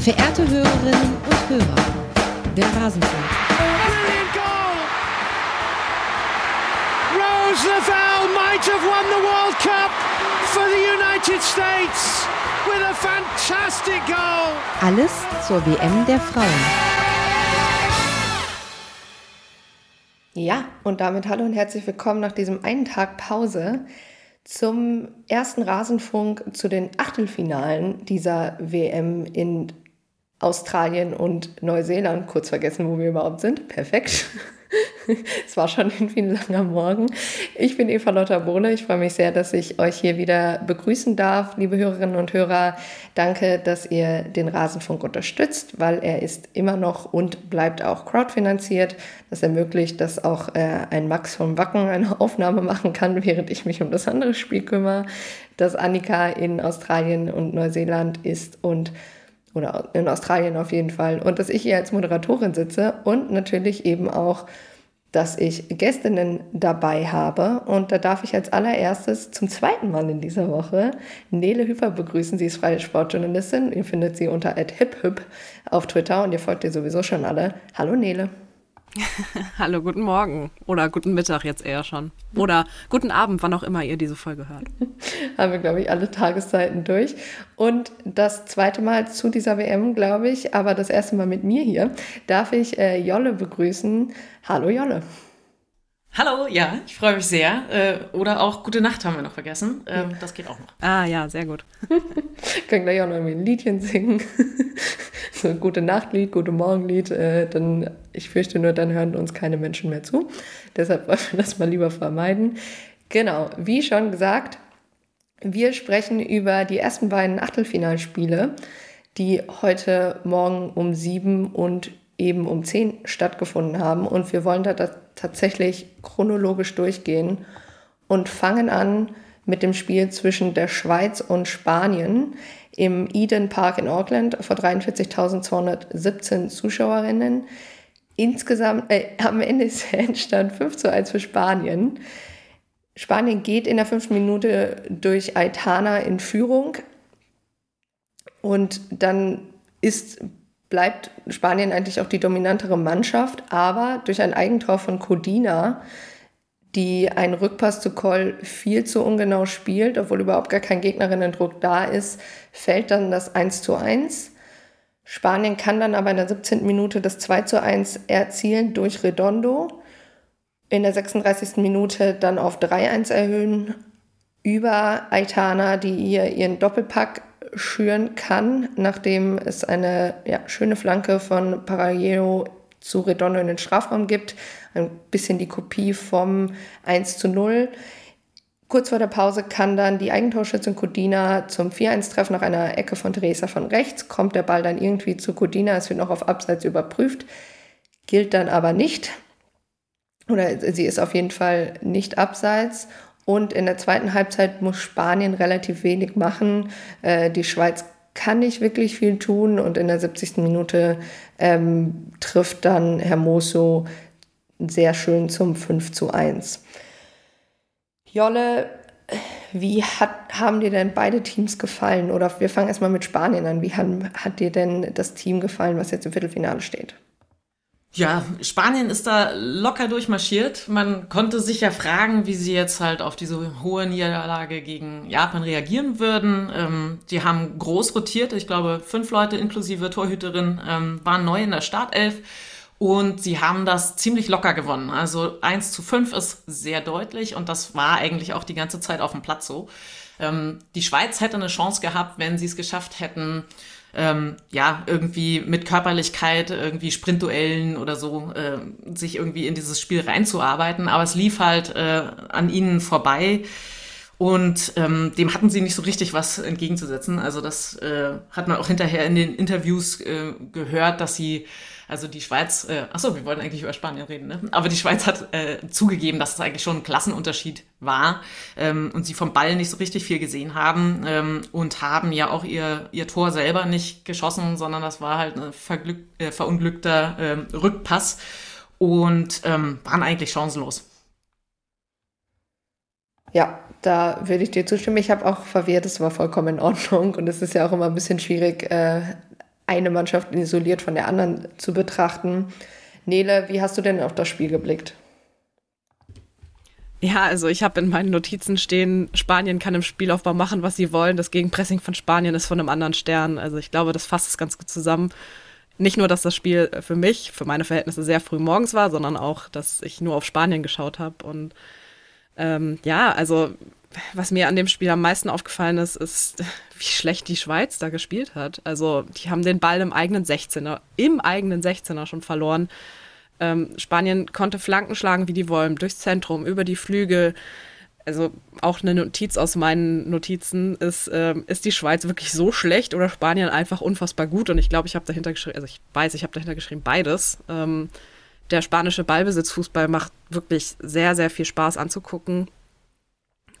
Verehrte Hörerinnen und Hörer, der Rasenfunk. Brilliant goal! Rose Lavelle might have won the World Cup for the United States with a fantastic goal. Alles zur WM der Frauen. Ja, und damit hallo und herzlich willkommen nach diesem einen Tag Pause zum ersten Rasenfunk zu den Achtelfinalen dieser WM in Australien und Neuseeland. Kurz vergessen, wo wir überhaupt sind. Perfekt. es war schon irgendwie ein langer Morgen. Ich bin Eva Lotta Bohle. Ich freue mich sehr, dass ich euch hier wieder begrüßen darf. Liebe Hörerinnen und Hörer, danke, dass ihr den Rasenfunk unterstützt, weil er ist immer noch und bleibt auch crowdfinanziert. Das ermöglicht, dass auch äh, ein Max vom Wacken eine Aufnahme machen kann, während ich mich um das andere Spiel kümmere, dass Annika in Australien und Neuseeland ist und oder in Australien auf jeden Fall. Und dass ich hier als Moderatorin sitze und natürlich eben auch, dass ich Gästinnen dabei habe. Und da darf ich als allererstes zum zweiten Mal in dieser Woche Nele Hüfer begrüßen. Sie ist freie Sportjournalistin. Ihr findet sie unter @hiphüp auf Twitter und ihr folgt ihr sowieso schon alle. Hallo Nele. Hallo, guten Morgen. Oder guten Mittag jetzt eher schon. Oder guten Abend, wann auch immer ihr diese Folge hört. Haben wir, glaube ich, alle Tageszeiten durch. Und das zweite Mal zu dieser WM, glaube ich, aber das erste Mal mit mir hier, darf ich äh, Jolle begrüßen. Hallo Jolle. Hallo, ja, ich freue mich sehr. Äh, oder auch Gute Nacht haben wir noch vergessen. Ähm, das geht auch noch. Ah ja, sehr gut. Können gleich auch noch irgendwie ein Liedchen singen. so ein Gute Nachtlied, Gute Morgenlied. Äh, dann, ich fürchte nur, dann hören uns keine Menschen mehr zu. Deshalb wollen wir das mal lieber vermeiden. Genau, wie schon gesagt, wir sprechen über die ersten beiden Achtelfinalspiele, die heute Morgen um sieben und eben um zehn stattgefunden haben. Und wir wollen da tatsächlich chronologisch durchgehen und fangen an mit dem Spiel zwischen der Schweiz und Spanien im Eden Park in Auckland vor 43.217 Zuschauerinnen. Insgesamt, äh, am Ende ist der Endstand 5 zu 1 für Spanien. Spanien geht in der fünften Minute durch Aitana in Führung und dann ist bleibt Spanien eigentlich auch die dominantere Mannschaft, aber durch ein Eigentor von Codina, die einen Rückpass zu Koll viel zu ungenau spielt, obwohl überhaupt gar kein Gegnerinnendruck da ist, fällt dann das 1 zu 1. Spanien kann dann aber in der 17. Minute das 2 zu 1 erzielen durch Redondo. In der 36. Minute dann auf 3-1 erhöhen über Aitana, die ihr ihren Doppelpack schüren kann, nachdem es eine ja, schöne Flanke von Parallelo zu Redondo in den Strafraum gibt. Ein bisschen die Kopie vom 1 zu 0. Kurz vor der Pause kann dann die Eigentorschützin Codina zum 4-1-Treffen nach einer Ecke von Teresa von rechts. Kommt der Ball dann irgendwie zu Codina, es wird noch auf Abseits überprüft, gilt dann aber nicht. Oder sie ist auf jeden Fall nicht abseits. Und in der zweiten Halbzeit muss Spanien relativ wenig machen. Äh, die Schweiz kann nicht wirklich viel tun und in der 70. Minute ähm, trifft dann Hermoso sehr schön zum 5 zu 1. Jolle, wie hat, haben dir denn beide Teams gefallen? Oder wir fangen erstmal mit Spanien an. Wie hat, hat dir denn das Team gefallen, was jetzt im Viertelfinale steht? Ja, Spanien ist da locker durchmarschiert. Man konnte sich ja fragen, wie sie jetzt halt auf diese hohe Niederlage gegen Japan reagieren würden. Ähm, die haben groß rotiert. Ich glaube, fünf Leute inklusive Torhüterin ähm, waren neu in der Startelf. Und sie haben das ziemlich locker gewonnen. Also 1 zu 5 ist sehr deutlich und das war eigentlich auch die ganze Zeit auf dem Platz so. Ähm, die Schweiz hätte eine Chance gehabt, wenn sie es geschafft hätten, ähm, ja, irgendwie mit Körperlichkeit, irgendwie Sprintduellen oder so, äh, sich irgendwie in dieses Spiel reinzuarbeiten. Aber es lief halt äh, an ihnen vorbei. Und ähm, dem hatten sie nicht so richtig was entgegenzusetzen. Also das äh, hat man auch hinterher in den Interviews äh, gehört, dass sie also die Schweiz, äh, achso, wir wollten eigentlich über Spanien reden, ne? Aber die Schweiz hat äh, zugegeben, dass es eigentlich schon ein Klassenunterschied war ähm, und sie vom Ball nicht so richtig viel gesehen haben ähm, und haben ja auch ihr, ihr Tor selber nicht geschossen, sondern das war halt ein äh, verunglückter äh, Rückpass und ähm, waren eigentlich chancenlos. Ja, da würde ich dir zustimmen. Ich habe auch verwehrt, es war vollkommen in Ordnung und es ist ja auch immer ein bisschen schwierig, äh, eine Mannschaft isoliert von der anderen zu betrachten. Nele, wie hast du denn auf das Spiel geblickt? Ja, also ich habe in meinen Notizen stehen, Spanien kann im Spielaufbau machen, was sie wollen. Das Gegenpressing von Spanien ist von einem anderen Stern. Also ich glaube, das fasst es ganz gut zusammen. Nicht nur, dass das Spiel für mich, für meine Verhältnisse sehr früh morgens war, sondern auch, dass ich nur auf Spanien geschaut habe. Und ähm, ja, also was mir an dem Spiel am meisten aufgefallen ist, ist, wie schlecht die Schweiz da gespielt hat. Also die haben den Ball im eigenen 16er, im eigenen 16er schon verloren. Ähm, Spanien konnte Flanken schlagen, wie die wollen, durchs Zentrum, über die Flügel. Also auch eine Notiz aus meinen Notizen ist, ähm, ist die Schweiz wirklich so schlecht oder Spanien einfach unfassbar gut? Und ich glaube, ich habe dahinter geschrieben, also ich weiß, ich habe dahinter geschrieben beides. Ähm, der spanische Ballbesitzfußball macht wirklich sehr, sehr viel Spaß anzugucken.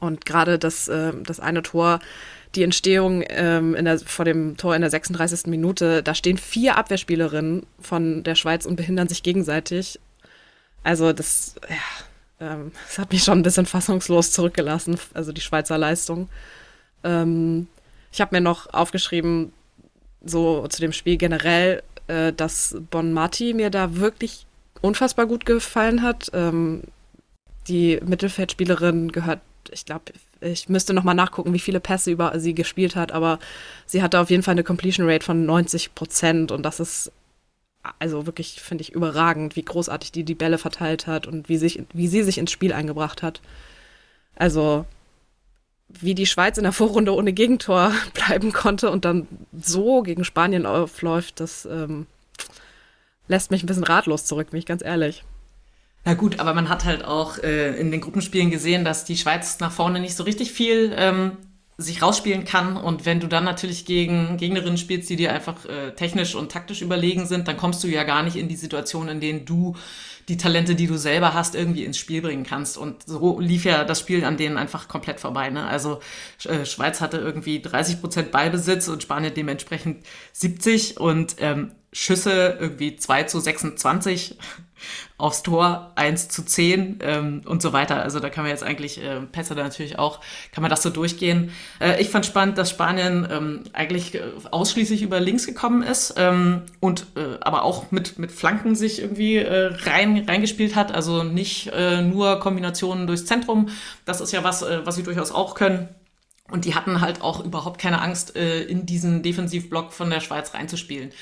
Und gerade das, äh, das eine Tor, die Entstehung ähm, in der, vor dem Tor in der 36. Minute, da stehen vier Abwehrspielerinnen von der Schweiz und behindern sich gegenseitig. Also das, ja, ähm, das hat mich schon ein bisschen fassungslos zurückgelassen, also die Schweizer Leistung. Ähm, ich habe mir noch aufgeschrieben, so zu dem Spiel generell, äh, dass Bon Mati mir da wirklich unfassbar gut gefallen hat. Ähm, die Mittelfeldspielerin gehört ich glaube, ich müsste noch mal nachgucken, wie viele Pässe über sie gespielt hat, aber sie hatte auf jeden Fall eine Completion Rate von 90 Prozent und das ist also wirklich, finde ich, überragend, wie großartig die die Bälle verteilt hat und wie, sich, wie sie sich ins Spiel eingebracht hat. Also, wie die Schweiz in der Vorrunde ohne Gegentor bleiben konnte und dann so gegen Spanien aufläuft, das ähm, lässt mich ein bisschen ratlos zurück, bin ich ganz ehrlich. Na gut, aber man hat halt auch äh, in den Gruppenspielen gesehen, dass die Schweiz nach vorne nicht so richtig viel ähm, sich rausspielen kann. Und wenn du dann natürlich gegen Gegnerinnen spielst, die dir einfach äh, technisch und taktisch überlegen sind, dann kommst du ja gar nicht in die Situation, in denen du die Talente, die du selber hast, irgendwie ins Spiel bringen kannst. Und so lief ja das Spiel an denen einfach komplett vorbei. Ne? Also äh, Schweiz hatte irgendwie 30 Prozent Ballbesitz und Spanien dementsprechend 70 und ähm, Schüsse irgendwie 2 zu 26 aufs Tor 1 zu 10 ähm, und so weiter. Also da kann man jetzt eigentlich äh, Pässe da natürlich auch, kann man das so durchgehen. Äh, ich fand spannend, dass Spanien ähm, eigentlich äh, ausschließlich über links gekommen ist ähm, und äh, aber auch mit, mit Flanken sich irgendwie äh, rein, reingespielt hat. Also nicht äh, nur Kombinationen durchs Zentrum. Das ist ja was, äh, was sie durchaus auch können. Und die hatten halt auch überhaupt keine Angst, äh, in diesen Defensivblock von der Schweiz reinzuspielen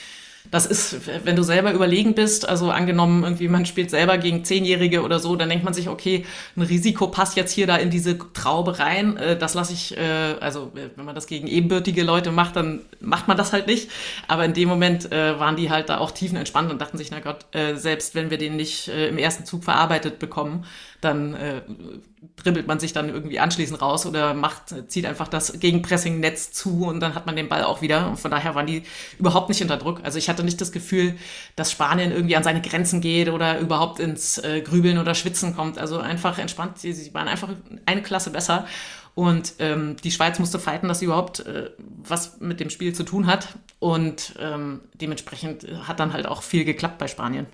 das ist, wenn du selber überlegen bist, also angenommen, irgendwie man spielt selber gegen Zehnjährige oder so, dann denkt man sich, okay, ein Risiko passt jetzt hier da in diese Traube rein. Äh, das lasse ich, äh, also äh, wenn man das gegen ebenbürtige Leute macht, dann macht man das halt nicht. Aber in dem Moment waren die halt da auch tiefenentspannt und dachten sich, na Gott, selbst wenn wir den nicht im ersten Zug verarbeitet bekommen, dann äh, dribbelt man sich dann irgendwie anschließend raus oder macht, zieht einfach das Gegenpressing-Netz zu und dann hat man den Ball auch wieder. Und von daher waren die überhaupt nicht unter Druck. Also ich hatte nicht das Gefühl, dass Spanien irgendwie an seine Grenzen geht oder überhaupt ins äh, Grübeln oder Schwitzen kommt. Also einfach entspannt. Sie, sie waren einfach eine Klasse besser. Und ähm, die Schweiz musste fighten, dass sie überhaupt äh, was mit dem Spiel zu tun hat. Und ähm, dementsprechend hat dann halt auch viel geklappt bei Spanien.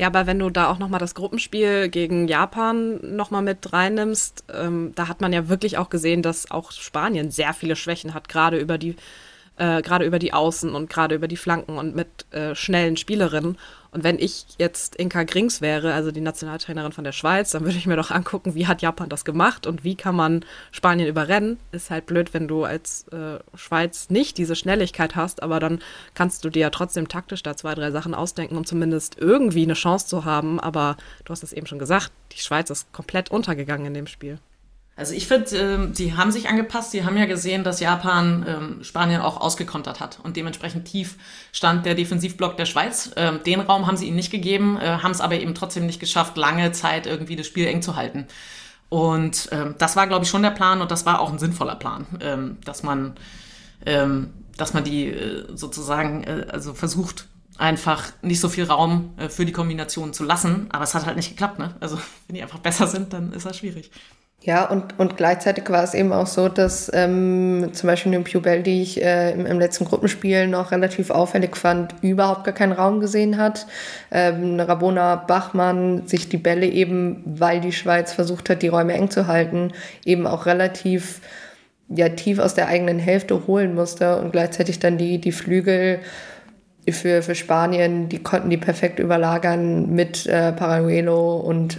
Ja, aber wenn du da auch nochmal das Gruppenspiel gegen Japan nochmal mit reinnimmst, ähm, da hat man ja wirklich auch gesehen, dass auch Spanien sehr viele Schwächen hat, gerade über die äh, gerade über die Außen und gerade über die Flanken und mit äh, schnellen Spielerinnen. Und wenn ich jetzt Inka Grings wäre, also die Nationaltrainerin von der Schweiz, dann würde ich mir doch angucken, wie hat Japan das gemacht und wie kann man Spanien überrennen. Ist halt blöd, wenn du als äh, Schweiz nicht diese Schnelligkeit hast, aber dann kannst du dir ja trotzdem taktisch da zwei, drei Sachen ausdenken, um zumindest irgendwie eine Chance zu haben. Aber du hast es eben schon gesagt, die Schweiz ist komplett untergegangen in dem Spiel. Also ich finde, ähm, die haben sich angepasst. Die haben ja gesehen, dass Japan ähm, Spanien auch ausgekontert hat und dementsprechend tief stand der Defensivblock der Schweiz. Ähm, den Raum haben sie ihnen nicht gegeben, äh, haben es aber eben trotzdem nicht geschafft, lange Zeit irgendwie das Spiel eng zu halten. Und ähm, das war, glaube ich, schon der Plan und das war auch ein sinnvoller Plan, ähm, dass man, ähm, dass man die äh, sozusagen äh, also versucht einfach nicht so viel Raum äh, für die Kombination zu lassen. Aber es hat halt nicht geklappt. Ne? Also wenn die einfach besser sind, dann ist das schwierig. Ja, und, und gleichzeitig war es eben auch so, dass ähm, zum Beispiel den Pubel, die ich äh, im, im, letzten Gruppenspiel noch relativ auffällig fand, überhaupt gar keinen Raum gesehen hat. Ähm, Rabona Bachmann sich die Bälle eben, weil die Schweiz versucht hat, die Räume eng zu halten, eben auch relativ ja, tief aus der eigenen Hälfte holen musste und gleichzeitig dann die, die Flügel für, für Spanien, die konnten die perfekt überlagern mit äh, Paraguelo und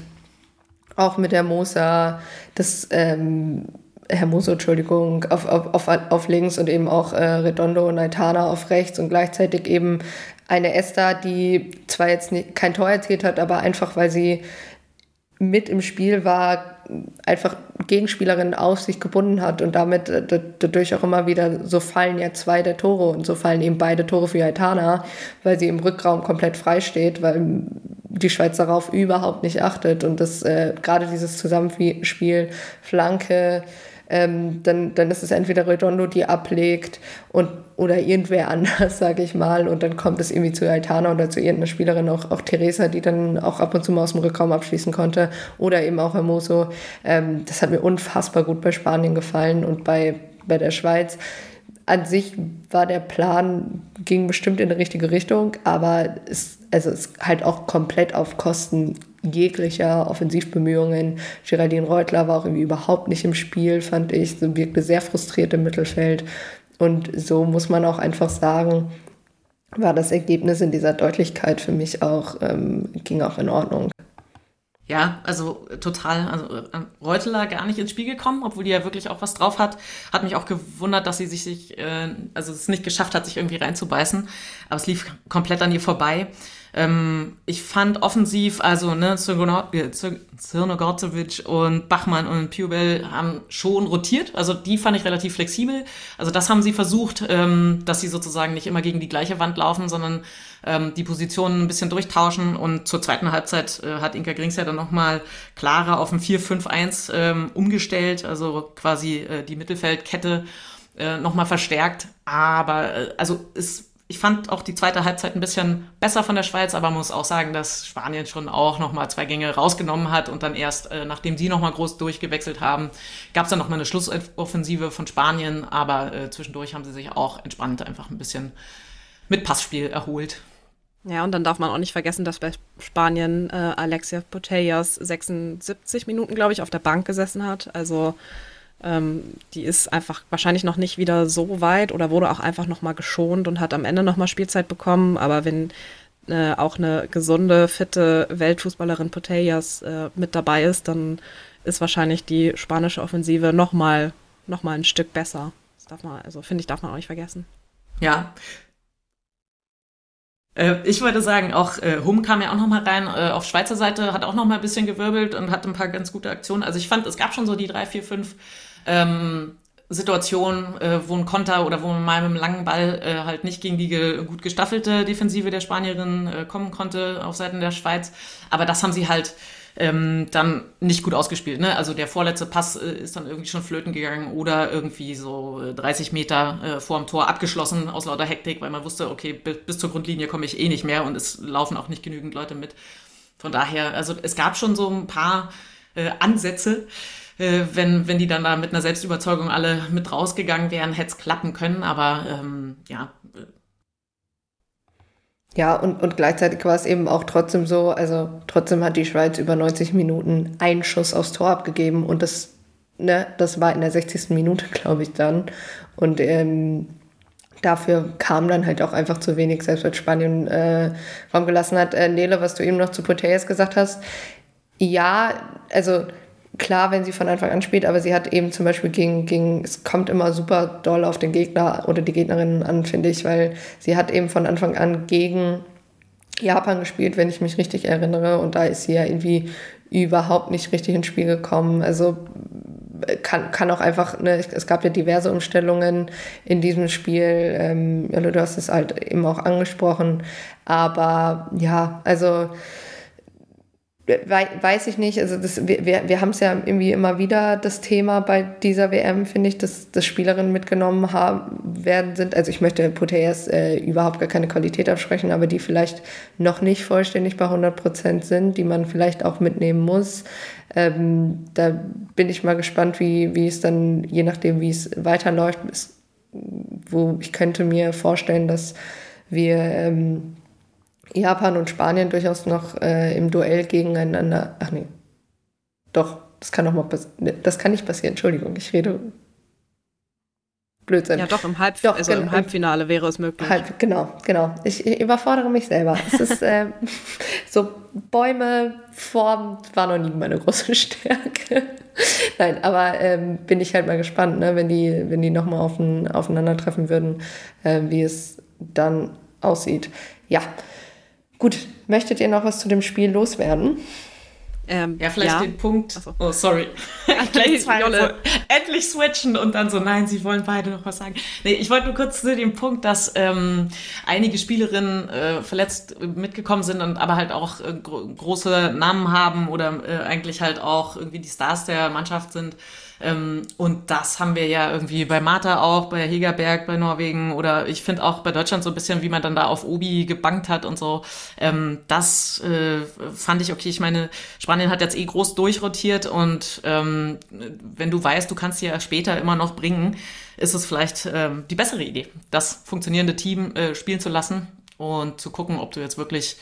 auch mit der Mosa, das ähm, Hermoso, Entschuldigung, auf, auf, auf, auf links und eben auch äh, Redondo und Aitana auf rechts und gleichzeitig eben eine Esther, die zwar jetzt nicht, kein Tor erzielt hat, aber einfach weil sie mit im Spiel war, einfach Gegenspielerinnen auf sich gebunden hat und damit äh, dadurch auch immer wieder, so fallen ja zwei der Tore und so fallen eben beide Tore für Aitana, weil sie im Rückraum komplett frei steht, weil die Schweiz darauf überhaupt nicht achtet und das äh, gerade dieses Zusammenspiel Flanke, ähm, dann, dann ist es entweder Redondo, die ablegt und, oder irgendwer anders, sage ich mal. Und dann kommt es irgendwie zu Aitana oder zu irgendeiner Spielerin, auch, auch Teresa, die dann auch ab und zu mal aus dem Rückraum abschließen konnte. Oder eben auch Hermoso. Ähm, das hat mir unfassbar gut bei Spanien gefallen und bei, bei der Schweiz an sich war der Plan, ging bestimmt in die richtige Richtung, aber es, also es halt auch komplett auf Kosten jeglicher Offensivbemühungen. Geraldine Reutler war auch irgendwie überhaupt nicht im Spiel, fand ich. Sie wirkte sehr frustriert im Mittelfeld. Und so muss man auch einfach sagen, war das Ergebnis in dieser Deutlichkeit für mich auch, ähm, ging auch in Ordnung. Ja, also total. Also äh, Reuteler gar nicht ins Spiel gekommen, obwohl die ja wirklich auch was drauf hat. Hat mich auch gewundert, dass sie sich, sich äh, also es nicht geschafft hat, sich irgendwie reinzubeißen. Aber es lief komplett an ihr vorbei. Ähm, ich fand offensiv, also ne, Zirnogorcevic und Bachmann und Pubel haben schon rotiert. Also die fand ich relativ flexibel. Also das haben sie versucht, ähm, dass sie sozusagen nicht immer gegen die gleiche Wand laufen, sondern ähm, die Positionen ein bisschen durchtauschen. Und zur zweiten Halbzeit äh, hat Inka Grings ja dann nochmal klarer auf ein 4-5-1 ähm, umgestellt, also quasi äh, die Mittelfeldkette äh, nochmal verstärkt. Aber äh, also es ich fand auch die zweite Halbzeit ein bisschen besser von der Schweiz, aber muss auch sagen, dass Spanien schon auch nochmal zwei Gänge rausgenommen hat und dann erst, äh, nachdem sie nochmal groß durchgewechselt haben, gab es dann nochmal eine Schlussoffensive von Spanien, aber äh, zwischendurch haben sie sich auch entspannt einfach ein bisschen mit Passspiel erholt. Ja, und dann darf man auch nicht vergessen, dass bei Spanien äh, Alexia Putellas 76 Minuten, glaube ich, auf der Bank gesessen hat. Also ähm, die ist einfach wahrscheinlich noch nicht wieder so weit oder wurde auch einfach nochmal geschont und hat am Ende nochmal Spielzeit bekommen. Aber wenn äh, auch eine gesunde, fitte Weltfußballerin Potellas äh, mit dabei ist, dann ist wahrscheinlich die spanische Offensive nochmal noch mal ein Stück besser. Das darf man, also finde ich, darf man auch nicht vergessen. Ja, äh, ich würde sagen, auch äh, Hum kam ja auch noch mal rein äh, auf Schweizer Seite, hat auch noch mal ein bisschen gewirbelt und hat ein paar ganz gute Aktionen. Also ich fand, es gab schon so die drei, vier, fünf ähm, Situationen, äh, wo ein Konter oder wo man mal mit einem langen Ball äh, halt nicht gegen die ge gut gestaffelte Defensive der Spanierin äh, kommen konnte auf Seiten der Schweiz. Aber das haben sie halt ähm, dann nicht gut ausgespielt. Ne? Also der vorletzte Pass äh, ist dann irgendwie schon flöten gegangen oder irgendwie so 30 äh, Meter äh, vor dem Tor abgeschlossen aus lauter Hektik, weil man wusste, okay, bis zur Grundlinie komme ich eh nicht mehr und es laufen auch nicht genügend Leute mit. Von daher, also es gab schon so ein paar äh, Ansätze, äh, wenn, wenn die dann da mit einer Selbstüberzeugung alle mit rausgegangen wären, hätte es klappen können, aber ähm, ja, ja, und, und gleichzeitig war es eben auch trotzdem so, also trotzdem hat die Schweiz über 90 Minuten einen Schuss aufs Tor abgegeben und das, ne, das war in der 60. Minute, glaube ich, dann. Und ähm, dafür kam dann halt auch einfach zu wenig, selbst wenn Spanien äh, Raum gelassen hat. Äh, Nele, was du eben noch zu Putellas gesagt hast, ja, also klar, wenn sie von Anfang an spielt, aber sie hat eben zum Beispiel gegen, gegen, es kommt immer super doll auf den Gegner oder die Gegnerin an, finde ich, weil sie hat eben von Anfang an gegen Japan gespielt, wenn ich mich richtig erinnere. Und da ist sie ja irgendwie überhaupt nicht richtig ins Spiel gekommen. Also kann, kann auch einfach, ne, es gab ja diverse Umstellungen in diesem Spiel. Ähm, du hast es halt eben auch angesprochen. Aber ja, also weiß ich nicht. Also das, wir, wir haben es ja irgendwie immer wieder das Thema bei dieser WM, finde ich, dass, dass Spielerinnen mitgenommen haben, werden sind. Also ich möchte Putellas äh, überhaupt gar keine Qualität absprechen, aber die vielleicht noch nicht vollständig bei 100 Prozent sind, die man vielleicht auch mitnehmen muss. Ähm, da bin ich mal gespannt, wie, wie es dann, je nachdem, wie es weiterläuft, ist, wo ich könnte mir vorstellen, dass wir ähm, Japan und Spanien durchaus noch äh, im Duell gegeneinander. Ach nee. Doch, das kann doch mal passieren. Das kann nicht passieren, Entschuldigung, ich rede. Blödsinn. Ja, doch, im, Halb doch, also im Halbfinale wäre es möglich. Halb, genau, genau. Ich, ich, überfordere mich selber. Es ist äh, so Bäume, Form war noch nie meine große Stärke. Nein, aber ähm, bin ich halt mal gespannt, ne, wenn die, wenn die nochmal auf aufeinandertreffen würden, äh, wie es dann aussieht. Ja. Gut, möchtet ihr noch was zu dem Spiel loswerden? Ähm, ja, vielleicht ja. den Punkt. So. Oh, sorry. Zwei, so, endlich switchen und dann so, nein, sie wollen beide noch was sagen. Nee, ich wollte nur kurz zu dem Punkt, dass ähm, einige Spielerinnen äh, verletzt mitgekommen sind und aber halt auch äh, gro große Namen haben oder äh, eigentlich halt auch irgendwie die Stars der Mannschaft sind. Ähm, und das haben wir ja irgendwie bei Martha auch, bei Hegerberg, bei Norwegen oder ich finde auch bei Deutschland so ein bisschen, wie man dann da auf Obi gebankt hat und so. Ähm, das äh, fand ich okay. Ich meine, Spanien hat jetzt eh groß durchrotiert und ähm, wenn du weißt, du kannst sie ja später immer noch bringen, ist es vielleicht die bessere Idee, das funktionierende Team äh, spielen zu lassen und zu gucken, ob du jetzt wirklich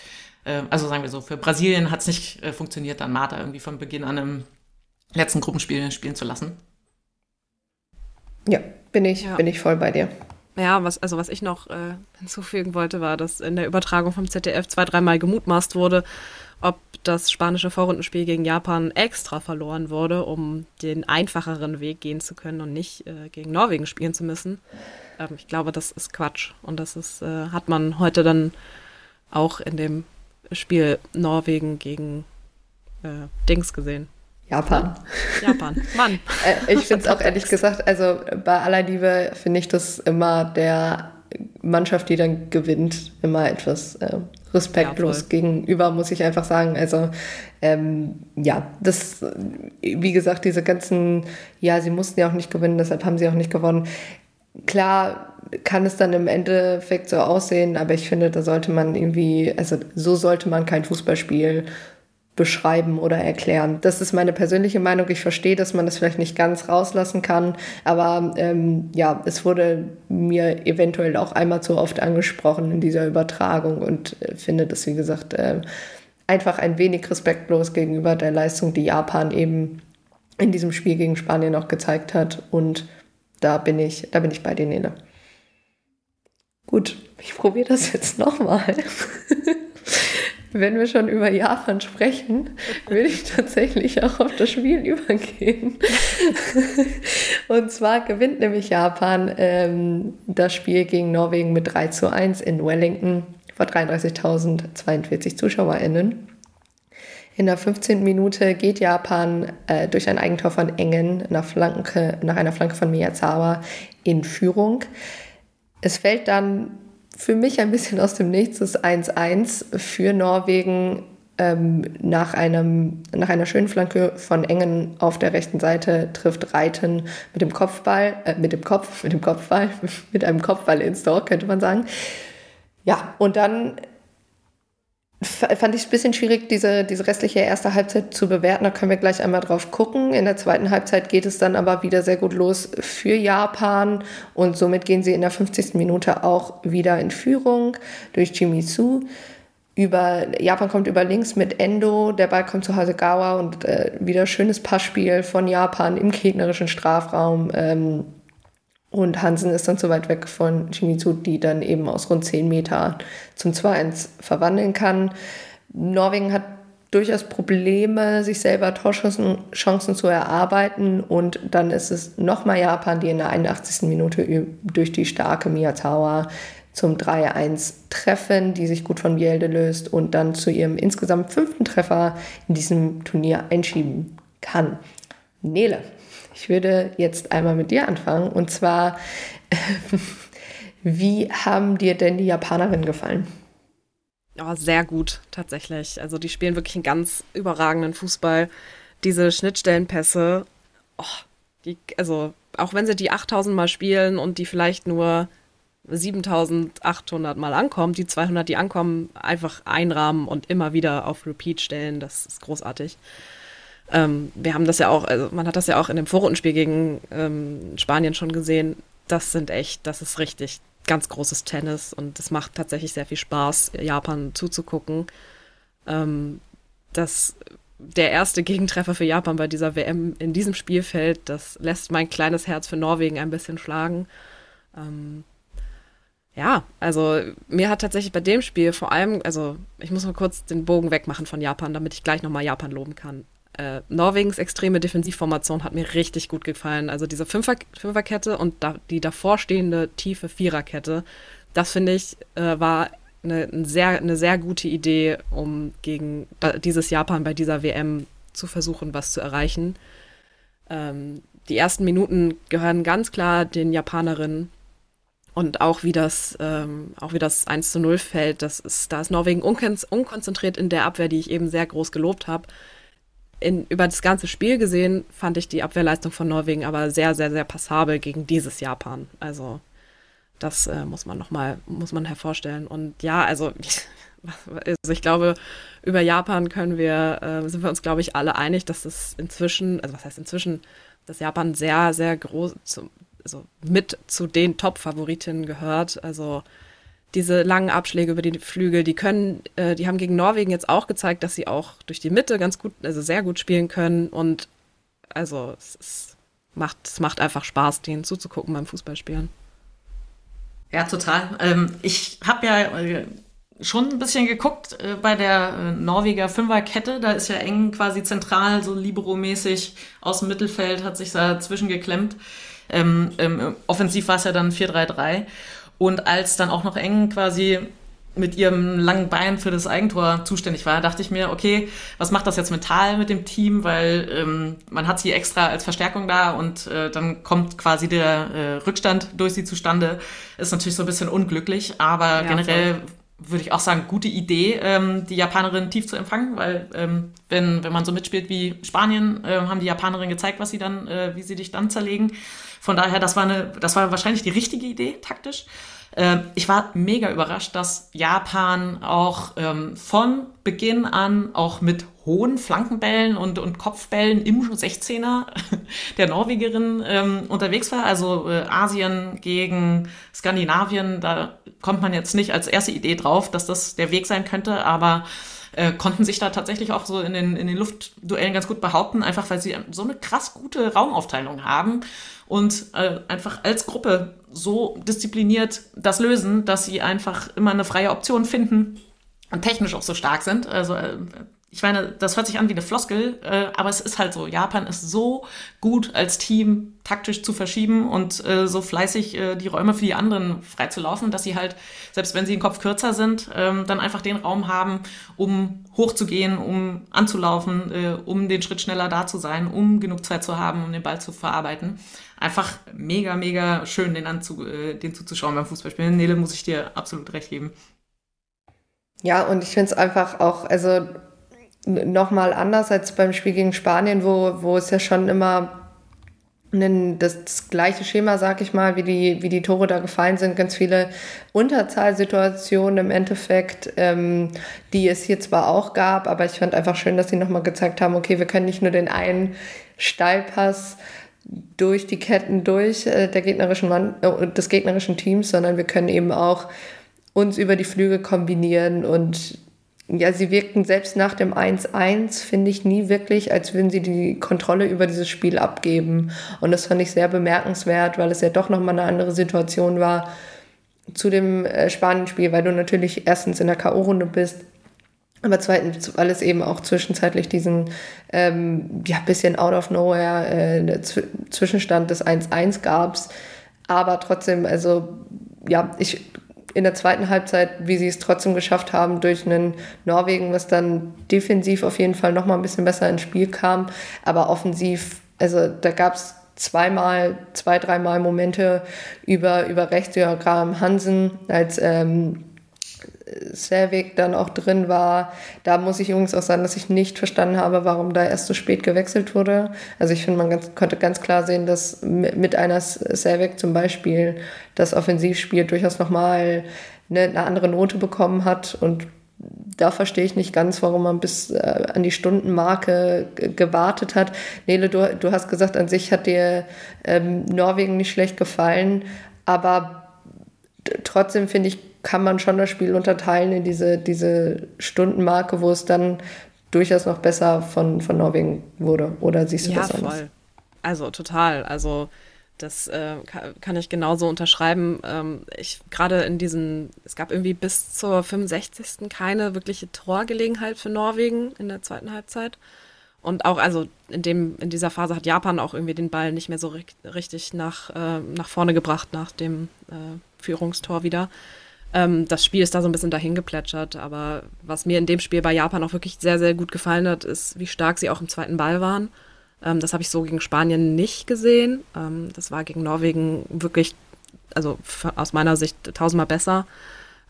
äh, also sagen wir so, für Brasilien hat es nicht äh, funktioniert, dann Marta irgendwie von Beginn an im letzten Gruppenspiel spielen zu lassen. Ja, bin ich, ja. bin ich voll bei dir. Ja, was, also was ich noch äh, hinzufügen wollte, war, dass in der Übertragung vom ZDF zwei, dreimal gemutmaßt wurde, ob das spanische Vorrundenspiel gegen Japan extra verloren wurde, um den einfacheren Weg gehen zu können und nicht äh, gegen Norwegen spielen zu müssen. Ähm, ich glaube, das ist Quatsch. Und das ist, äh, hat man heute dann auch in dem Spiel Norwegen gegen äh, Dings gesehen. Japan. Japan, Mann. Äh, ich finde es auch ehrlich gesagt, also bei aller Liebe finde ich das immer der Mannschaft, die dann gewinnt, immer etwas äh, respektlos ja, gegenüber, muss ich einfach sagen. Also ähm, ja, das, wie gesagt, diese ganzen, ja, sie mussten ja auch nicht gewinnen, deshalb haben sie auch nicht gewonnen. Klar kann es dann im Endeffekt so aussehen, aber ich finde, da sollte man irgendwie, also so sollte man kein Fußballspiel beschreiben oder erklären. Das ist meine persönliche Meinung. Ich verstehe, dass man das vielleicht nicht ganz rauslassen kann, aber ähm, ja, es wurde mir eventuell auch einmal zu oft angesprochen in dieser Übertragung und äh, finde das, wie gesagt, äh, einfach ein wenig respektlos gegenüber der Leistung, die Japan eben in diesem Spiel gegen Spanien auch gezeigt hat. Und da bin ich, da bin ich bei dir, Nele. Gut, ich probiere das jetzt nochmal. wenn wir schon über Japan sprechen, würde ich tatsächlich auch auf das Spiel übergehen. Und zwar gewinnt nämlich Japan ähm, das Spiel gegen Norwegen mit 3 zu 1 in Wellington vor 33.042 ZuschauerInnen. In der 15. Minute geht Japan äh, durch ein Eigentor von Engen nach, Flanke, nach einer Flanke von Miyazawa in Führung. Es fällt dann für mich ein bisschen aus dem Nichts ist 1-1 für Norwegen ähm, nach, einem, nach einer schönen Flanke von Engen auf der rechten Seite trifft Reiten mit dem Kopfball, äh, mit dem Kopf, mit dem Kopfball, mit einem Kopfball ins Tor, könnte man sagen. Ja, und dann fand ich ein bisschen schwierig, diese, diese restliche erste Halbzeit zu bewerten. Da können wir gleich einmal drauf gucken. In der zweiten Halbzeit geht es dann aber wieder sehr gut los für Japan und somit gehen sie in der 50. Minute auch wieder in Führung durch Jimmy Su. Über, Japan kommt über links mit Endo, der Ball kommt zu Hasegawa und äh, wieder schönes Passspiel von Japan im gegnerischen Strafraum. Ähm, und Hansen ist dann so weit weg von Shimizu, die dann eben aus rund 10 Meter zum 2-1 verwandeln kann. Norwegen hat durchaus Probleme, sich selber Torchancen zu erarbeiten. Und dann ist es nochmal Japan, die in der 81. Minute durch die starke Miyazawa zum 3-1 treffen, die sich gut von Bielde löst und dann zu ihrem insgesamt fünften Treffer in diesem Turnier einschieben kann. Nele, ich würde jetzt einmal mit dir anfangen. Und zwar, wie haben dir denn die Japanerinnen gefallen? Oh, sehr gut, tatsächlich. Also die spielen wirklich einen ganz überragenden Fußball. Diese Schnittstellenpässe, oh, die, also auch wenn sie die 8000 Mal spielen und die vielleicht nur 7800 Mal ankommen, die 200, die ankommen, einfach einrahmen und immer wieder auf Repeat stellen, das ist großartig. Ähm, wir haben das ja auch, also man hat das ja auch in dem Vorrundenspiel gegen ähm, Spanien schon gesehen. Das sind echt, das ist richtig ganz großes Tennis und es macht tatsächlich sehr viel Spaß, Japan zuzugucken. Ähm, das der erste Gegentreffer für Japan bei dieser WM in diesem Spielfeld, das lässt mein kleines Herz für Norwegen ein bisschen schlagen. Ähm, ja, also mir hat tatsächlich bei dem Spiel vor allem, also ich muss mal kurz den Bogen wegmachen von Japan, damit ich gleich nochmal Japan loben kann. Äh, Norwegens extreme Defensivformation hat mir richtig gut gefallen. Also diese Fünfer Fünferkette und da, die davorstehende tiefe Viererkette, das finde ich, äh, war eine, eine, sehr, eine sehr gute Idee, um gegen dieses Japan bei dieser WM zu versuchen, was zu erreichen. Ähm, die ersten Minuten gehören ganz klar den Japanerinnen. Und auch wie das, ähm, auch wie das 1 zu 0 fällt, das ist, da ist Norwegen unkon unkonzentriert in der Abwehr, die ich eben sehr groß gelobt habe. Über das ganze Spiel gesehen fand ich die Abwehrleistung von Norwegen aber sehr, sehr, sehr passabel gegen dieses Japan. Also das äh, muss man nochmal, muss man hervorstellen. Und ja, also ich, also ich glaube, über Japan können wir, äh, sind wir uns, glaube ich, alle einig, dass es inzwischen, also was heißt inzwischen, dass Japan sehr, sehr groß, zu, also mit zu den Top-Favoritinnen gehört. Also diese langen Abschläge über die Flügel, die können, äh, die haben gegen Norwegen jetzt auch gezeigt, dass sie auch durch die Mitte ganz gut, also sehr gut spielen können. Und also es, es macht, es macht einfach Spaß, denen zuzugucken beim Fußballspielen. Ja, total. Ähm, ich habe ja äh, schon ein bisschen geguckt äh, bei der äh, Norweger Fünferkette. Da ist ja eng quasi zentral, so Libero-mäßig aus dem Mittelfeld, hat sich da zwischengeklemmt. Ähm, ähm, offensiv war es ja dann 4-3-3. Und als dann auch noch eng quasi mit ihrem langen Bein für das Eigentor zuständig war, dachte ich mir, okay, was macht das jetzt mental mit dem Team? Weil ähm, man hat sie extra als Verstärkung da und äh, dann kommt quasi der äh, Rückstand durch sie zustande. Ist natürlich so ein bisschen unglücklich, aber ja, generell voll. würde ich auch sagen, gute Idee, ähm, die Japanerin tief zu empfangen, weil ähm, wenn, wenn man so mitspielt wie Spanien, äh, haben die Japanerinnen gezeigt, was sie dann, äh, wie sie dich dann zerlegen. Von daher, das war eine, das war wahrscheinlich die richtige Idee, taktisch. Ähm, ich war mega überrascht, dass Japan auch ähm, von Beginn an auch mit hohen Flankenbällen und, und Kopfbällen im 16er der Norwegerin ähm, unterwegs war. Also äh, Asien gegen Skandinavien, da kommt man jetzt nicht als erste Idee drauf, dass das der Weg sein könnte, aber äh, konnten sich da tatsächlich auch so in den, in den Luftduellen ganz gut behaupten, einfach weil sie so eine krass gute Raumaufteilung haben und äh, einfach als Gruppe so diszipliniert das lösen, dass sie einfach immer eine freie Option finden und technisch auch so stark sind. Also äh, ich meine, das hört sich an wie eine Floskel, äh, aber es ist halt so. Japan ist so gut als Team taktisch zu verschieben und äh, so fleißig äh, die Räume für die anderen freizulaufen, dass sie halt, selbst wenn sie den Kopf kürzer sind, ähm, dann einfach den Raum haben, um hochzugehen, um anzulaufen, äh, um den Schritt schneller da zu sein, um genug Zeit zu haben, um den Ball zu verarbeiten. Einfach mega, mega schön, den, anzu, äh, den zuzuschauen beim Fußballspielen. Nele, muss ich dir absolut recht geben. Ja, und ich finde es einfach auch, also nochmal anders als beim Spiel gegen Spanien, wo, wo es ja schon immer ein, das, gleiche Schema, sag ich mal, wie die, wie die Tore da gefallen sind, ganz viele Unterzahlsituationen im Endeffekt, ähm, die es hier zwar auch gab, aber ich fand einfach schön, dass sie nochmal gezeigt haben, okay, wir können nicht nur den einen Steilpass durch die Ketten durch äh, der gegnerischen Mann, äh, des gegnerischen Teams, sondern wir können eben auch uns über die Flügel kombinieren und ja, sie wirkten selbst nach dem 1-1, finde ich, nie wirklich, als würden sie die Kontrolle über dieses Spiel abgeben. Und das fand ich sehr bemerkenswert, weil es ja doch nochmal eine andere Situation war zu dem äh, Spanien-Spiel, weil du natürlich erstens in der K.O.-Runde bist, aber zweitens, weil es eben auch zwischenzeitlich diesen ähm, ja, bisschen out of nowhere äh, Zwischenstand des 1-1 gab. Aber trotzdem, also ja, ich in der zweiten Halbzeit, wie sie es trotzdem geschafft haben, durch einen Norwegen, was dann defensiv auf jeden Fall nochmal ein bisschen besser ins Spiel kam, aber offensiv, also da gab es zweimal, zwei, dreimal Momente über, über rechts, ja, Graham Hansen als ähm, Selvig dann auch drin war. Da muss ich übrigens auch sagen, dass ich nicht verstanden habe, warum da erst so spät gewechselt wurde. Also ich finde, man ganz, konnte ganz klar sehen, dass mit einer Selvig zum Beispiel das Offensivspiel durchaus nochmal eine, eine andere Note bekommen hat und da verstehe ich nicht ganz, warum man bis äh, an die Stundenmarke gewartet hat. Nele, du, du hast gesagt, an sich hat dir ähm, Norwegen nicht schlecht gefallen, aber trotzdem finde ich, kann man schon das Spiel unterteilen in diese, diese Stundenmarke, wo es dann durchaus noch besser von, von Norwegen wurde. Oder siehst du ja, das anders? voll. Also total. Also das äh, kann ich genauso unterschreiben. Ähm, ich gerade in diesen, es gab irgendwie bis zur 65. keine wirkliche Torgelegenheit für Norwegen in der zweiten Halbzeit. Und auch, also in dem, in dieser Phase hat Japan auch irgendwie den Ball nicht mehr so richtig nach, äh, nach vorne gebracht nach dem äh, Führungstor wieder. Ähm, das Spiel ist da so ein bisschen dahin geplätschert, aber was mir in dem Spiel bei Japan auch wirklich sehr, sehr gut gefallen hat, ist, wie stark sie auch im zweiten Ball waren. Ähm, das habe ich so gegen Spanien nicht gesehen. Ähm, das war gegen Norwegen wirklich, also aus meiner Sicht tausendmal besser.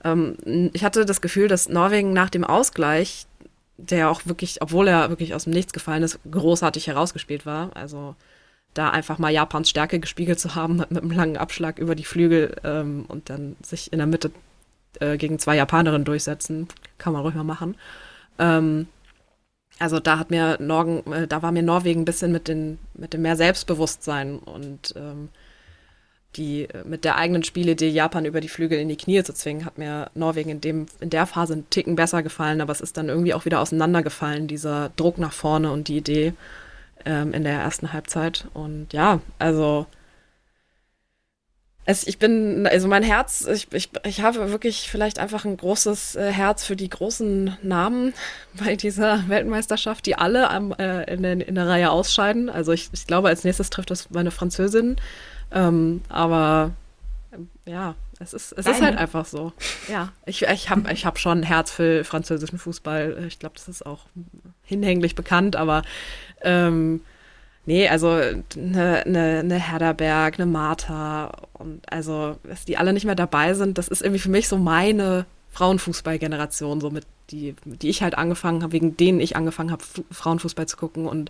Ähm, ich hatte das Gefühl, dass Norwegen nach dem Ausgleich der auch wirklich, obwohl er wirklich aus dem Nichts gefallen ist, großartig herausgespielt war. Also da einfach mal Japans Stärke gespiegelt zu haben, mit einem langen Abschlag über die Flügel ähm, und dann sich in der Mitte äh, gegen zwei Japanerinnen durchsetzen, kann man ruhig mal machen. Ähm, also da hat mir Norgen, äh, da war mir Norwegen ein bisschen mit, den, mit dem mehr Selbstbewusstsein und ähm, die äh, mit der eigenen Spielidee Japan über die Flügel in die Knie zu zwingen, hat mir Norwegen in, dem, in der Phase einen Ticken besser gefallen, aber es ist dann irgendwie auch wieder auseinandergefallen, dieser Druck nach vorne und die Idee ähm, in der ersten Halbzeit. Und ja, also es, ich bin, also mein Herz, ich, ich, ich habe wirklich vielleicht einfach ein großes äh, Herz für die großen Namen bei dieser Weltmeisterschaft, die alle am, äh, in, der, in der Reihe ausscheiden. Also ich, ich glaube, als nächstes trifft das meine Französin. Ähm, aber ähm, ja, es ist, es ist halt einfach so. Ja, ich, ich habe ich hab schon ein Herz für französischen Fußball. Ich glaube, das ist auch hinhänglich bekannt, aber ähm, nee, also eine, eine, eine Herderberg, eine Martha und also, dass die alle nicht mehr dabei sind, das ist irgendwie für mich so meine Frauenfußballgeneration, so mit die, die ich halt angefangen habe, wegen denen ich angefangen habe, Frauenfußball zu gucken und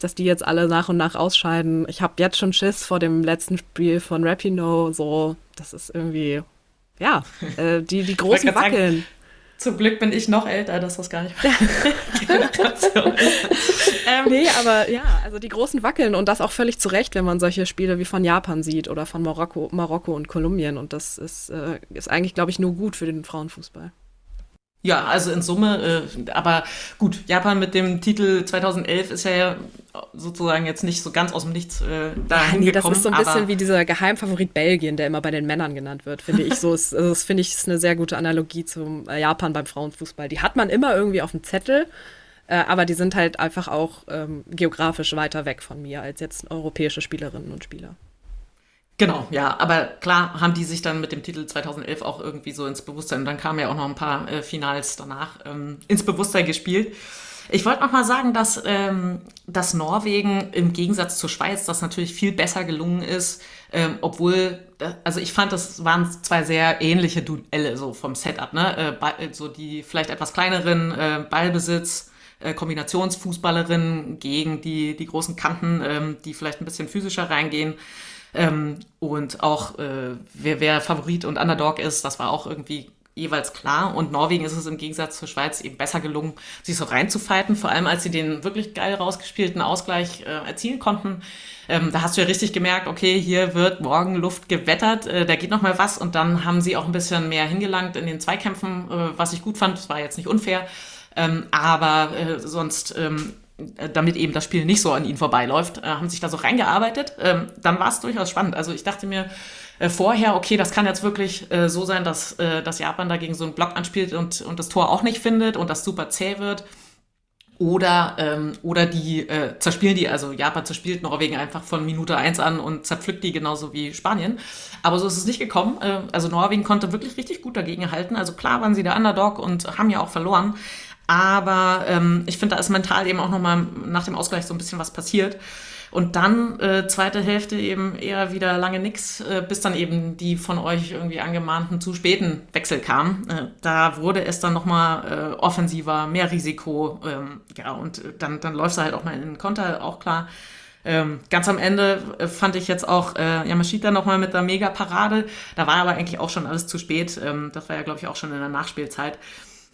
dass die jetzt alle nach und nach ausscheiden. Ich habe jetzt schon Schiss vor dem letzten Spiel von Rapino. So, das ist irgendwie, ja, äh, die, die großen wackeln. Sagen, zum Glück bin ich noch älter, dass das gar nicht Generation ähm, Nee, aber ja, also die großen wackeln und das auch völlig zu Recht, wenn man solche Spiele wie von Japan sieht oder von Marokko, Marokko und Kolumbien. Und das ist, äh, ist eigentlich, glaube ich, nur gut für den Frauenfußball. Ja, also in Summe, äh, aber gut, Japan mit dem Titel 2011 ist ja sozusagen jetzt nicht so ganz aus dem Nichts äh, da ja, nee, das ist so ein bisschen wie dieser Geheimfavorit Belgien, der immer bei den Männern genannt wird, finde ich. So ist, also das finde ich ist eine sehr gute Analogie zum äh, Japan beim Frauenfußball. Die hat man immer irgendwie auf dem Zettel, äh, aber die sind halt einfach auch ähm, geografisch weiter weg von mir als jetzt europäische Spielerinnen und Spieler. Genau, ja, aber klar haben die sich dann mit dem Titel 2011 auch irgendwie so ins Bewusstsein, und dann kamen ja auch noch ein paar äh, Finals danach, ähm, ins Bewusstsein gespielt. Ich wollte noch mal sagen, dass, ähm, dass Norwegen im Gegensatz zur Schweiz das natürlich viel besser gelungen ist, ähm, obwohl, äh, also ich fand, das waren zwei sehr ähnliche Duelle so vom Setup, ne? Äh, so die vielleicht etwas kleineren äh, Ballbesitz, äh, Kombinationsfußballerinnen gegen die, die großen Kanten, ähm, die vielleicht ein bisschen physischer reingehen. Ähm, und auch äh, wer, wer Favorit und Underdog ist, das war auch irgendwie jeweils klar. Und Norwegen ist es im Gegensatz zur Schweiz eben besser gelungen, sich so reinzufighten, vor allem als sie den wirklich geil rausgespielten Ausgleich äh, erzielen konnten. Ähm, da hast du ja richtig gemerkt, okay, hier wird morgen Luft gewettert, äh, da geht noch mal was. Und dann haben sie auch ein bisschen mehr hingelangt in den Zweikämpfen, äh, was ich gut fand. Das war jetzt nicht unfair. Ähm, aber äh, sonst ähm, äh, damit eben das Spiel nicht so an ihnen vorbeiläuft, äh, haben sich da so reingearbeitet. Ähm, dann war es durchaus spannend. Also ich dachte mir äh, vorher, okay, das kann jetzt wirklich äh, so sein, dass, äh, dass Japan dagegen so einen Block anspielt und, und das Tor auch nicht findet und das super zäh wird. Oder, ähm, oder die äh, zerspielen die, also Japan zerspielt Norwegen einfach von Minute eins an und zerpflückt die genauso wie Spanien. Aber so ist es nicht gekommen. Äh, also Norwegen konnte wirklich richtig gut dagegen halten. Also klar waren sie der Underdog und haben ja auch verloren. Aber ähm, ich finde, da ist mental eben auch nochmal nach dem Ausgleich so ein bisschen was passiert. Und dann äh, zweite Hälfte eben eher wieder lange nix, äh, bis dann eben die von euch irgendwie angemahnten zu späten Wechsel kamen. Äh, da wurde es dann nochmal äh, offensiver, mehr Risiko. Ähm, ja, und dann, dann läuft es halt auch mal in den Konter, auch klar. Ähm, ganz am Ende äh, fand ich jetzt auch äh, Yamashita nochmal mit der Mega-Parade. Da war aber eigentlich auch schon alles zu spät. Ähm, das war ja, glaube ich, auch schon in der Nachspielzeit.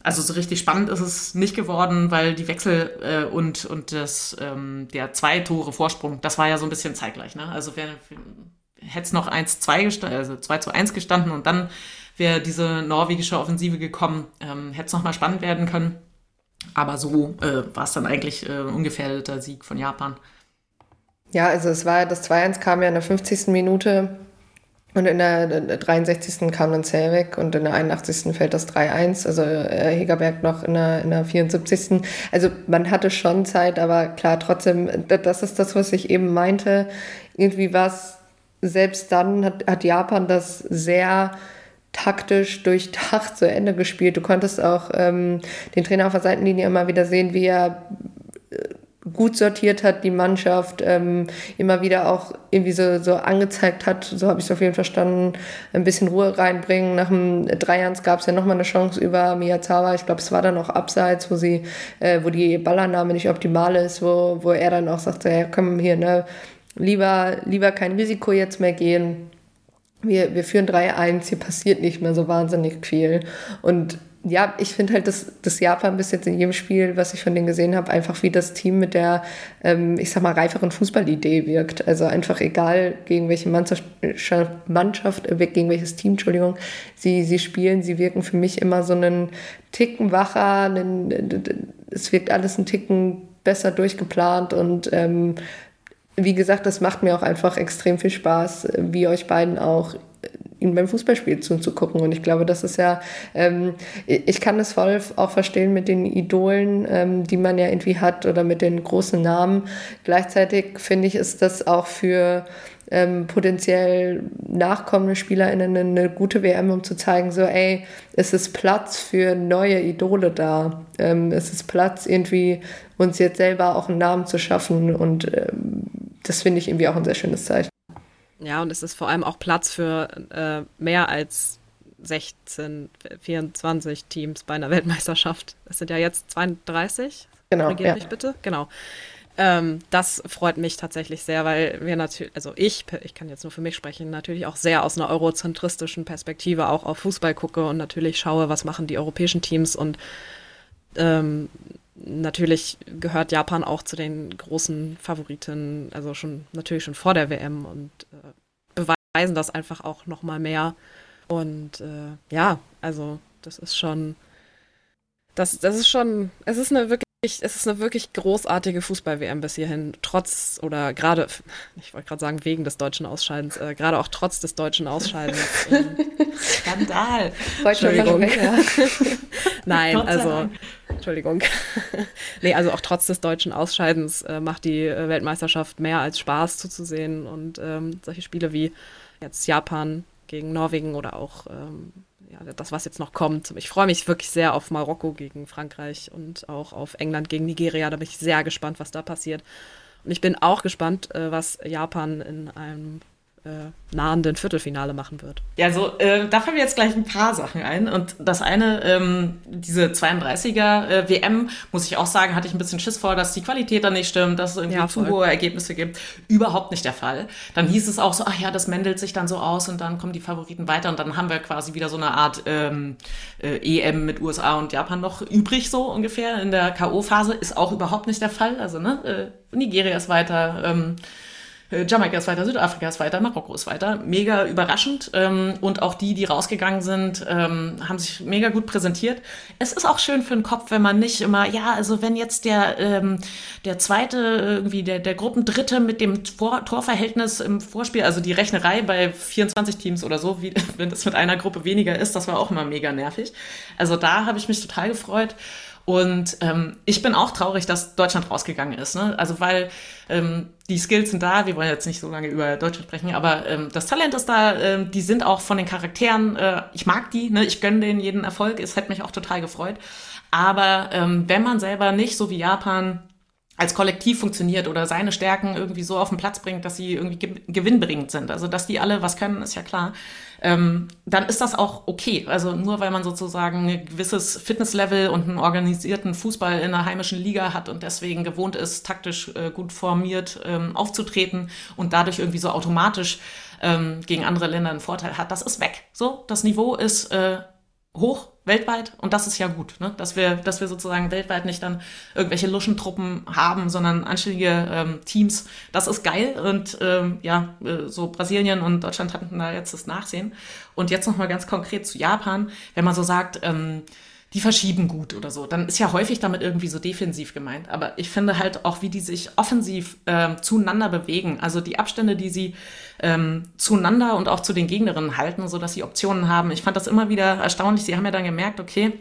Also so richtig spannend ist es nicht geworden, weil die Wechsel äh, und, und das, ähm, der zwei Tore Vorsprung, das war ja so ein bisschen zeitgleich. Ne? Also hätte es noch 1-2 gestanden, also 2 zu 1 gestanden und dann wäre diese norwegische Offensive gekommen, ähm, hätte es nochmal spannend werden können. Aber so äh, war es dann eigentlich äh, ungefährdeter Sieg von Japan. Ja, also es war, das 2-1 kam ja in der 50. Minute und in der 63. kam dann Zellweg und in der 81. fällt das 3-1, also äh, Hegerberg noch in der, in der 74. Also man hatte schon Zeit, aber klar, trotzdem, das ist das, was ich eben meinte. Irgendwie war es, selbst dann hat, hat Japan das sehr taktisch durchdacht zu Ende gespielt. Du konntest auch ähm, den Trainer auf der Seitenlinie immer wieder sehen, wie er gut sortiert hat, die Mannschaft ähm, immer wieder auch irgendwie so, so angezeigt hat, so habe ich es auf jeden Fall verstanden, ein bisschen Ruhe reinbringen. Nach dem Dreijans gab es ja nochmal eine Chance über Miyazawa, ich glaube, es war dann auch abseits, wo sie, äh, wo die Ballannahme nicht optimal ist, wo, wo er dann auch sagte, ja, komm hier, ne, lieber, lieber kein Risiko jetzt mehr gehen. Wir, wir führen 3-1, hier passiert nicht mehr so wahnsinnig viel. Und ja, ich finde halt, dass das Japan bis jetzt in jedem Spiel, was ich von denen gesehen habe, einfach wie das Team mit der, ähm, ich sag mal, reiferen Fußballidee wirkt. Also einfach egal, gegen welche Mannschaft, Mannschaft äh, gegen welches Team, Entschuldigung, sie, sie spielen, sie wirken für mich immer so einen Ticken wacher, einen, es wirkt alles einen Ticken besser durchgeplant und ähm, wie gesagt, das macht mir auch einfach extrem viel Spaß, wie euch beiden auch ihm beim Fußballspiel zuzugucken. Und ich glaube, das ist ja, ähm, ich kann das voll auch verstehen mit den Idolen, ähm, die man ja irgendwie hat oder mit den großen Namen. Gleichzeitig finde ich, ist das auch für ähm, potenziell nachkommende SpielerInnen eine gute WM, um zu zeigen, so, ey, es ist Platz für neue Idole da. Ähm, es ist Platz, irgendwie uns jetzt selber auch einen Namen zu schaffen und ähm, das finde ich irgendwie auch ein sehr schönes Zeichen. Ja, und es ist vor allem auch Platz für äh, mehr als 16, 24 Teams bei einer Weltmeisterschaft. Es sind ja jetzt 32. Genau. Regiert ja. mich bitte. Genau. Ähm, das freut mich tatsächlich sehr, weil wir natürlich, also ich, ich kann jetzt nur für mich sprechen, natürlich auch sehr aus einer eurozentristischen Perspektive auch auf Fußball gucke und natürlich schaue, was machen die europäischen Teams und ähm, natürlich gehört Japan auch zu den großen Favoriten, also schon natürlich schon vor der WM und äh, beweisen das einfach auch noch mal mehr. Und äh, ja, also das ist schon, das, das ist schon, es ist eine wirklich es ist eine wirklich großartige Fußball-WM bis hierhin, trotz oder gerade, ich wollte gerade sagen, wegen des deutschen Ausscheidens, äh, gerade auch trotz des deutschen Ausscheidens. Skandal. Entschuldigung. Nein, also, Entschuldigung. nee, also auch trotz des deutschen Ausscheidens äh, macht die äh, Weltmeisterschaft mehr als Spaß zuzusehen und ähm, solche Spiele wie jetzt Japan gegen Norwegen oder auch ähm, ja, das, was jetzt noch kommt. Ich freue mich wirklich sehr auf Marokko gegen Frankreich und auch auf England gegen Nigeria. Da bin ich sehr gespannt, was da passiert. Und ich bin auch gespannt, äh, was Japan in einem äh, nahenden Viertelfinale machen wird. Ja, so, äh, da fallen mir jetzt gleich ein paar Sachen ein. Und das eine, ähm, diese 32er äh, WM, muss ich auch sagen, hatte ich ein bisschen Schiss vor, dass die Qualität da nicht stimmt, dass es irgendwie ja, zu hohe Ergebnisse gibt. Überhaupt nicht der Fall. Dann hieß es auch so, ach ja, das mendelt sich dann so aus und dann kommen die Favoriten weiter und dann haben wir quasi wieder so eine Art ähm, äh, EM mit USA und Japan noch übrig, so ungefähr. In der K.O.-Phase ist auch überhaupt nicht der Fall. Also, ne, äh, Nigeria ist weiter, ähm, äh, Jamaika ist weiter, Südafrika ist weiter, Marokko ist weiter. Mega überraschend. Ähm, und auch die, die rausgegangen sind, ähm, haben sich mega gut präsentiert. Es ist auch schön für den Kopf, wenn man nicht immer, ja, also wenn jetzt der, ähm, der zweite, irgendwie der, der Gruppendritte mit dem Vor Torverhältnis im Vorspiel, also die Rechnerei bei 24 Teams oder so, wie, wenn das mit einer Gruppe weniger ist, das war auch immer mega nervig. Also da habe ich mich total gefreut. Und ähm, ich bin auch traurig, dass Deutschland rausgegangen ist. Ne? Also weil ähm, die Skills sind da, wir wollen jetzt nicht so lange über Deutschland sprechen, aber ähm, das Talent ist da, ähm, die sind auch von den Charakteren, äh, ich mag die, ne? ich gönne denen jeden Erfolg, es hätte mich auch total gefreut. Aber ähm, wenn man selber nicht so wie Japan als Kollektiv funktioniert oder seine Stärken irgendwie so auf den Platz bringt, dass sie irgendwie gewinnbringend sind. Also dass die alle was können, ist ja klar. Ähm, dann ist das auch okay. Also nur weil man sozusagen ein gewisses Fitnesslevel und einen organisierten Fußball in einer heimischen Liga hat und deswegen gewohnt ist, taktisch äh, gut formiert ähm, aufzutreten und dadurch irgendwie so automatisch ähm, gegen andere Länder einen Vorteil hat, das ist weg. So, das Niveau ist äh, hoch weltweit und das ist ja gut, ne? dass wir, dass wir sozusagen weltweit nicht dann irgendwelche Luschentruppen haben, sondern anständige ähm, Teams. Das ist geil und ähm, ja, äh, so Brasilien und Deutschland hatten da jetzt das Nachsehen. Und jetzt noch mal ganz konkret zu Japan, wenn man so sagt, ähm, die verschieben gut oder so. Dann ist ja häufig damit irgendwie so defensiv gemeint. Aber ich finde halt auch, wie die sich offensiv äh, zueinander bewegen. Also die Abstände, die sie ähm, zueinander und auch zu den Gegnerinnen halten, so dass sie Optionen haben. Ich fand das immer wieder erstaunlich. Sie haben ja dann gemerkt, okay,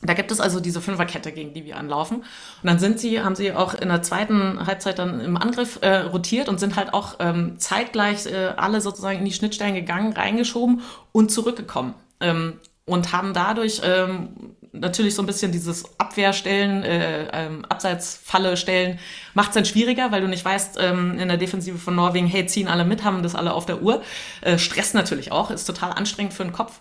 da gibt es also diese Fünferkette, gegen die wir anlaufen. Und dann sind sie, haben sie auch in der zweiten Halbzeit dann im Angriff äh, rotiert und sind halt auch ähm, zeitgleich äh, alle sozusagen in die Schnittstellen gegangen, reingeschoben und zurückgekommen. Ähm, und haben dadurch ähm, natürlich so ein bisschen dieses Abwehrstellen, äh, ähm, Abseitsfalle stellen, macht es dann schwieriger, weil du nicht weißt, ähm, in der Defensive von Norwegen, hey, ziehen alle mit, haben das alle auf der Uhr. Äh, Stress natürlich auch, ist total anstrengend für den Kopf.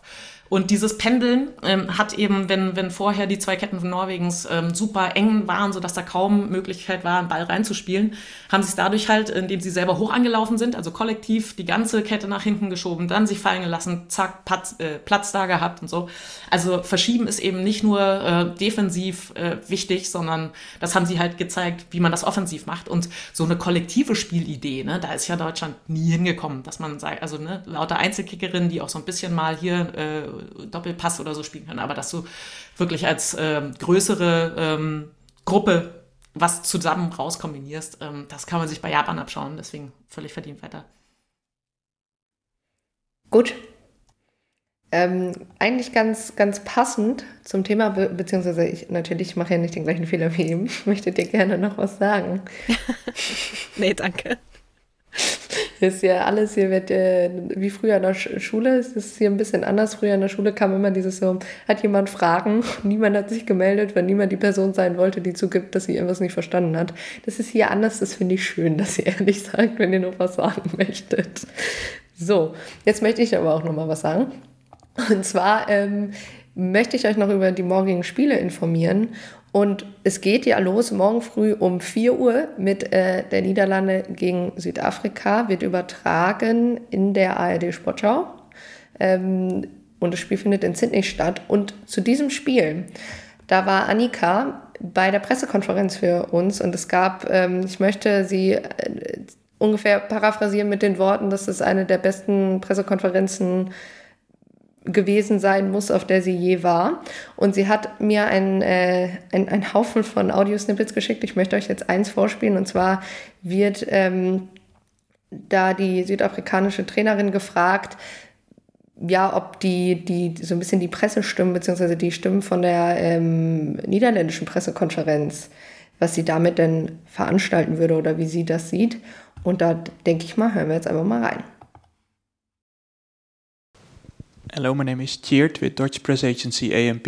Und dieses Pendeln ähm, hat eben, wenn, wenn vorher die zwei Ketten von Norwegens ähm, super eng waren, sodass da kaum Möglichkeit war, einen Ball reinzuspielen, haben sie es dadurch halt, indem sie selber hoch angelaufen sind, also kollektiv die ganze Kette nach hinten geschoben, dann sich fallen gelassen, zack, Platz, äh, Platz da gehabt und so. Also verschieben ist eben nicht nur äh, defensiv äh, wichtig, sondern das haben sie halt gezeigt, wie man das offensiv macht. Und so eine kollektive Spielidee, ne, da ist ja Deutschland nie hingekommen, dass man sagt, also ne, lauter Einzelkickerinnen, die auch so ein bisschen mal hier äh, Doppelpass oder so spielen können, aber dass du wirklich als ähm, größere ähm, Gruppe was zusammen rauskombinierst, ähm, das kann man sich bei Japan abschauen, deswegen völlig verdient weiter. Gut. Ähm, eigentlich ganz, ganz passend zum Thema, be beziehungsweise ich natürlich mache ja nicht den gleichen Fehler wie eben. Ich möchte dir gerne noch was sagen. nee, danke. Ist ja alles hier wird äh, wie früher in der Schule. Es ist hier ein bisschen anders. Früher in der Schule kam immer dieses so, hat jemand Fragen, niemand hat sich gemeldet, weil niemand die Person sein wollte, die zugibt, dass sie irgendwas nicht verstanden hat. Das ist hier anders. Das finde ich schön, dass ihr ehrlich sagt, wenn ihr noch was sagen möchtet. So, jetzt möchte ich aber auch noch mal was sagen. Und zwar ähm, möchte ich euch noch über die morgigen Spiele informieren. Und es geht ja los morgen früh um 4 Uhr mit äh, der Niederlande gegen Südafrika, wird übertragen in der ARD Sportschau. Ähm, und das Spiel findet in Sydney statt. Und zu diesem Spiel, da war Annika bei der Pressekonferenz für uns und es gab, ähm, ich möchte sie äh, ungefähr paraphrasieren mit den Worten, dass es eine der besten Pressekonferenzen ist gewesen sein muss, auf der sie je war. Und sie hat mir einen, äh, ein, ein Haufen von Audiosnippets geschickt. Ich möchte euch jetzt eins vorspielen. Und zwar wird ähm, da die südafrikanische Trainerin gefragt, ja, ob die, die so ein bisschen die Pressestimmen, beziehungsweise die Stimmen von der ähm, niederländischen Pressekonferenz, was sie damit denn veranstalten würde oder wie sie das sieht. Und da denke ich mal, hören wir jetzt einfach mal rein. Hello, my name is Cheert with Dutch press agency AMP.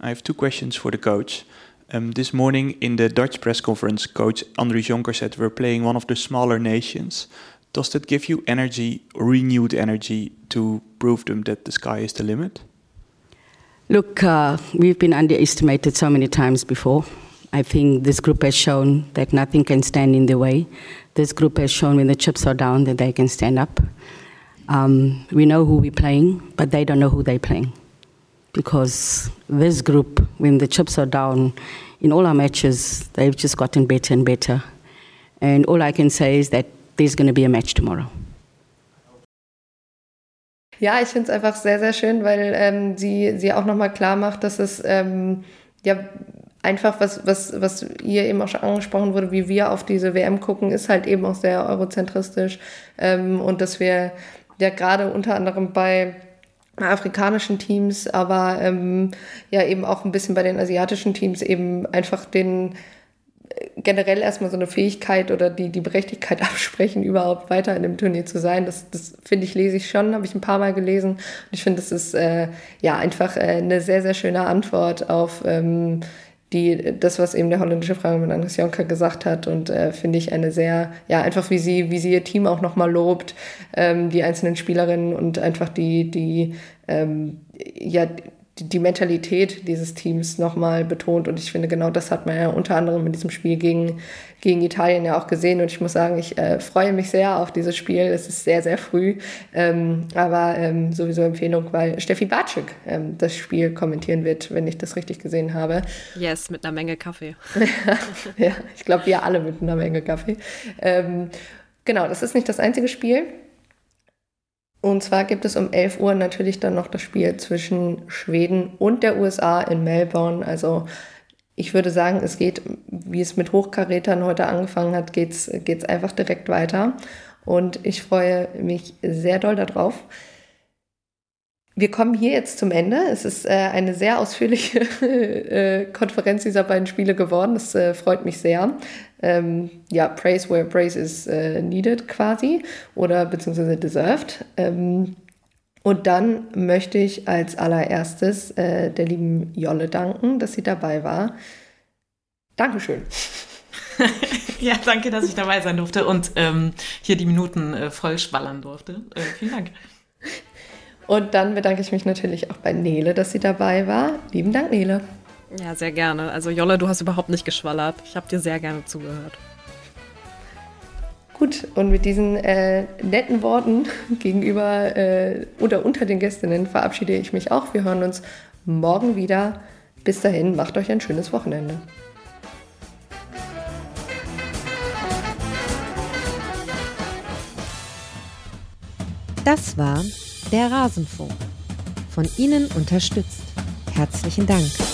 I have two questions for the coach. Um, this morning in the Dutch press conference, coach Andries Jonker said we're playing one of the smaller nations. Does that give you energy, renewed energy, to prove them that the sky is the limit? Look, uh, we've been underestimated so many times before. I think this group has shown that nothing can stand in the way. This group has shown when the chips are down that they can stand up. Um, we know who we're playing, but they don't know who they're playing. Because this group, when the chips are down, in all our matches, they've just gotten better and better. And all I can say is that there's going to be a match tomorrow. Ja, ich finde es einfach sehr, sehr schön, weil ähm, sie, sie auch nochmal klar macht, dass es ähm, ja einfach, was, was, was hier eben auch schon angesprochen wurde, wie wir auf diese WM gucken, ist halt eben auch sehr eurozentristisch ähm, und dass wir ja gerade unter anderem bei afrikanischen Teams, aber ähm, ja eben auch ein bisschen bei den asiatischen Teams eben einfach den äh, generell erstmal so eine Fähigkeit oder die, die Berechtigkeit absprechen, überhaupt weiter in dem Turnier zu sein. Das, das finde ich, lese ich schon, habe ich ein paar Mal gelesen. Und ich finde, das ist äh, ja einfach äh, eine sehr, sehr schöne Antwort auf ähm, die, das, was eben der holländische Frage Andres Jonker gesagt hat und äh, finde ich eine sehr, ja, einfach wie sie, wie sie ihr Team auch nochmal lobt, ähm, die einzelnen Spielerinnen und einfach die, die, ähm, ja, die, die Mentalität dieses Teams nochmal betont. Und ich finde, genau das hat man ja unter anderem in diesem Spiel gegen, gegen Italien ja auch gesehen. Und ich muss sagen, ich äh, freue mich sehr auf dieses Spiel. Es ist sehr, sehr früh. Ähm, aber ähm, sowieso Empfehlung, weil Steffi Batschuk ähm, das Spiel kommentieren wird, wenn ich das richtig gesehen habe. Yes, mit einer Menge Kaffee. ja, ich glaube, wir alle mit einer Menge Kaffee. Ähm, genau, das ist nicht das einzige Spiel. Und zwar gibt es um 11 Uhr natürlich dann noch das Spiel zwischen Schweden und der USA in Melbourne. Also ich würde sagen, es geht, wie es mit Hochkarätern heute angefangen hat, geht es einfach direkt weiter. Und ich freue mich sehr doll darauf. Wir kommen hier jetzt zum Ende. Es ist äh, eine sehr ausführliche äh, Konferenz dieser beiden Spiele geworden. Das äh, freut mich sehr. Ähm, ja, praise where praise is äh, needed quasi oder beziehungsweise deserved. Ähm, und dann möchte ich als allererstes äh, der lieben Jolle danken, dass sie dabei war. Dankeschön. ja, danke, dass ich dabei sein durfte und ähm, hier die Minuten voll schwallern durfte. vielen Dank. Und dann bedanke ich mich natürlich auch bei Nele, dass sie dabei war. Lieben Dank, Nele. Ja, sehr gerne. Also Jolle, du hast überhaupt nicht geschwallert. Ich habe dir sehr gerne zugehört. Gut, und mit diesen äh, netten Worten gegenüber äh, oder unter den Gästinnen verabschiede ich mich auch. Wir hören uns morgen wieder. Bis dahin, macht euch ein schönes Wochenende. Das war der Rasenfunk. Von Ihnen unterstützt. Herzlichen Dank.